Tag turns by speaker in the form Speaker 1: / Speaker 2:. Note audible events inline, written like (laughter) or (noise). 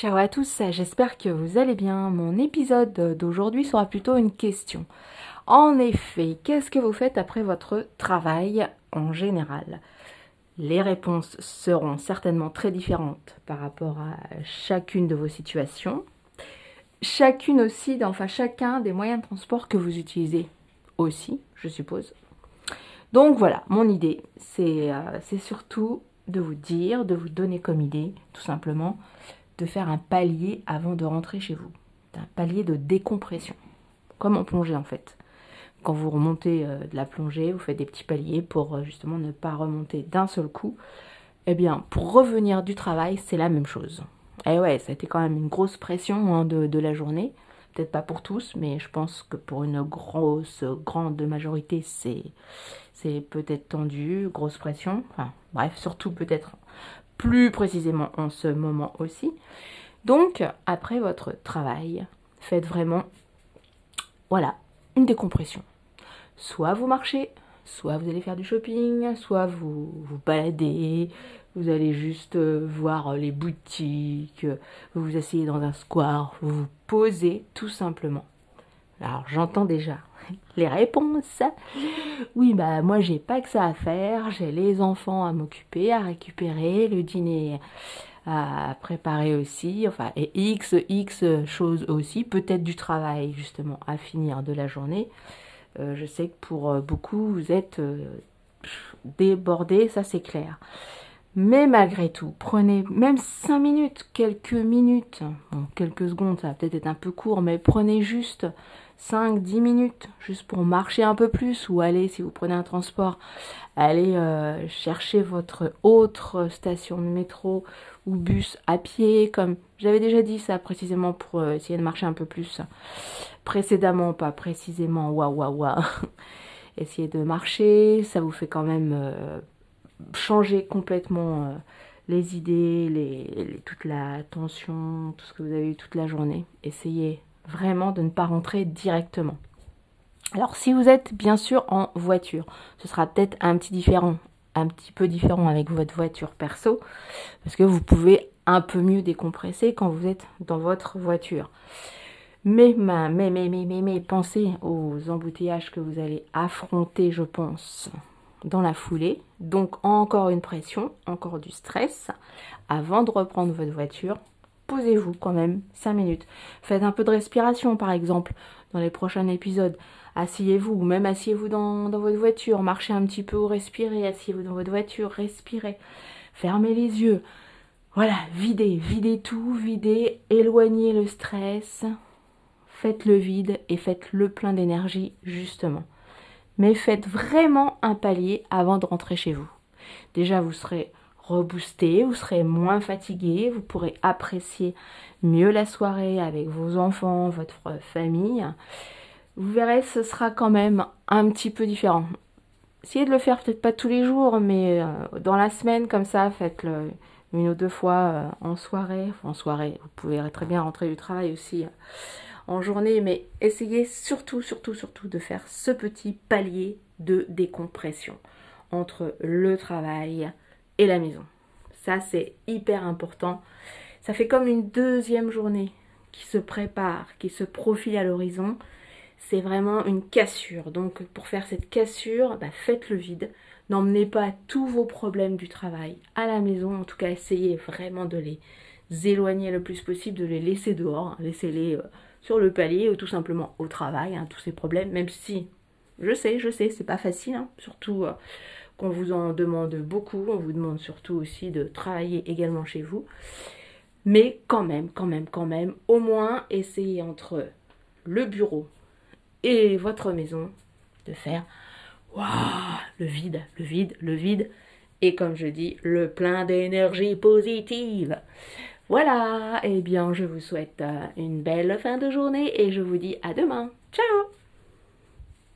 Speaker 1: Ciao à tous, j'espère que vous allez bien. Mon épisode d'aujourd'hui sera plutôt une question. En effet, qu'est-ce que vous faites après votre travail en général? Les réponses seront certainement très différentes par rapport à chacune de vos situations. Chacune aussi, enfin chacun des moyens de transport que vous utilisez aussi, je suppose. Donc voilà, mon idée, c'est euh, surtout de vous dire, de vous donner comme idée, tout simplement, de faire un palier avant de rentrer chez vous. Un palier de décompression, comme en plongée en fait. Quand vous remontez euh, de la plongée, vous faites des petits paliers pour euh, justement ne pas remonter d'un seul coup. Eh bien, pour revenir du travail, c'est la même chose. Et eh ouais, ça a été quand même une grosse pression hein, de, la journée. Peut-être pas pour tous, mais je pense que pour une grosse, grande majorité, c'est c'est peut-être tendu, grosse pression. Enfin, bref, surtout peut-être plus précisément en ce moment aussi. Donc, après votre travail, faites vraiment, voilà, une décompression. Soit vous marchez, soit vous allez faire du shopping, soit vous vous baladez, vous allez juste euh, voir les boutiques, vous vous asseyez dans un square, vous vous posez tout simplement. Alors j'entends déjà (laughs) les réponses. Oui, bah moi j'ai pas que ça à faire, j'ai les enfants à m'occuper, à récupérer, le dîner à préparer aussi, enfin et x x choses aussi, peut-être du travail justement à finir de la journée. Euh, je sais que pour euh, beaucoup vous êtes euh, débordés, ça c'est clair. Mais malgré tout, prenez même 5 minutes, quelques minutes, quelques secondes, ça va peut-être être un peu court, mais prenez juste 5-10 minutes juste pour marcher un peu plus ou aller, si vous prenez un transport, aller euh, chercher votre autre station de métro ou bus à pied, comme j'avais déjà dit ça précisément pour euh, essayer de marcher un peu plus précédemment, pas précisément, waouh waouh waouh. (laughs) Essayez de marcher, ça vous fait quand même euh, changer complètement les idées, toute la tension, tout ce que vous avez eu toute la journée. Essayez vraiment de ne pas rentrer directement. Alors si vous êtes bien sûr en voiture, ce sera peut-être un petit différent, un petit peu différent avec votre voiture perso, parce que vous pouvez un peu mieux décompresser quand vous êtes dans votre voiture. Mais, mais, mais, mais, mais, mais, pensez aux embouteillages que vous allez affronter, je pense, dans la foulée. Donc encore une pression, encore du stress, avant de reprendre votre voiture posez-vous quand même 5 minutes. Faites un peu de respiration par exemple dans les prochains épisodes. Asseyez-vous ou même asseyez-vous dans, votre voiture, marchez un petit peu respirez, asseyez-vous dans votre voiture, respirez. Fermez les yeux. Voilà, videz, videz tout, videz, éloignez le stress. Faites le vide et faites le plein d'énergie justement. Mais faites vraiment un palier avant de rentrer chez vous. Déjà, vous serez reboosté, vous serez moins fatigué, vous pourrez apprécier mieux la soirée avec vos enfants, votre famille. Vous verrez, ce sera quand même un petit peu différent. Essayez de le faire peut-être pas tous les jours, mais euh, dans la semaine comme ça, faites-le une ou deux fois euh, en soirée. en soirée, vous pouvez très bien rentrer du travail aussi euh, journée, mais essayez surtout, surtout, surtout de faire ce petit palier de décompression entre le travail, et la maison. Ça, c'est hyper important. Ça fait comme une deuxième journée qui se prépare, qui se profile à l'horizon. C'est vraiment une cassure. Donc, pour faire cette cassure, bah, faites le vide. N'emmenez pas tous vos problèmes du travail à la maison. En tout cas, essayez vraiment de les éloigner le plus possible, de les laisser dehors. Laissez-les euh, sur le palier ou tout simplement au travail, hein, tous ces problèmes. Même si, je sais, je sais, c'est pas facile. Hein, surtout... Euh, qu'on vous en demande beaucoup. On vous demande surtout aussi de travailler également chez vous. Mais quand même, quand même, quand même, au moins essayez entre le bureau et votre maison de faire le vide, le vide, le vide. Et comme je dis, le plein d'énergie positive. Voilà, eh bien je vous souhaite euh, une belle fin de journée et je vous dis à demain. Ciao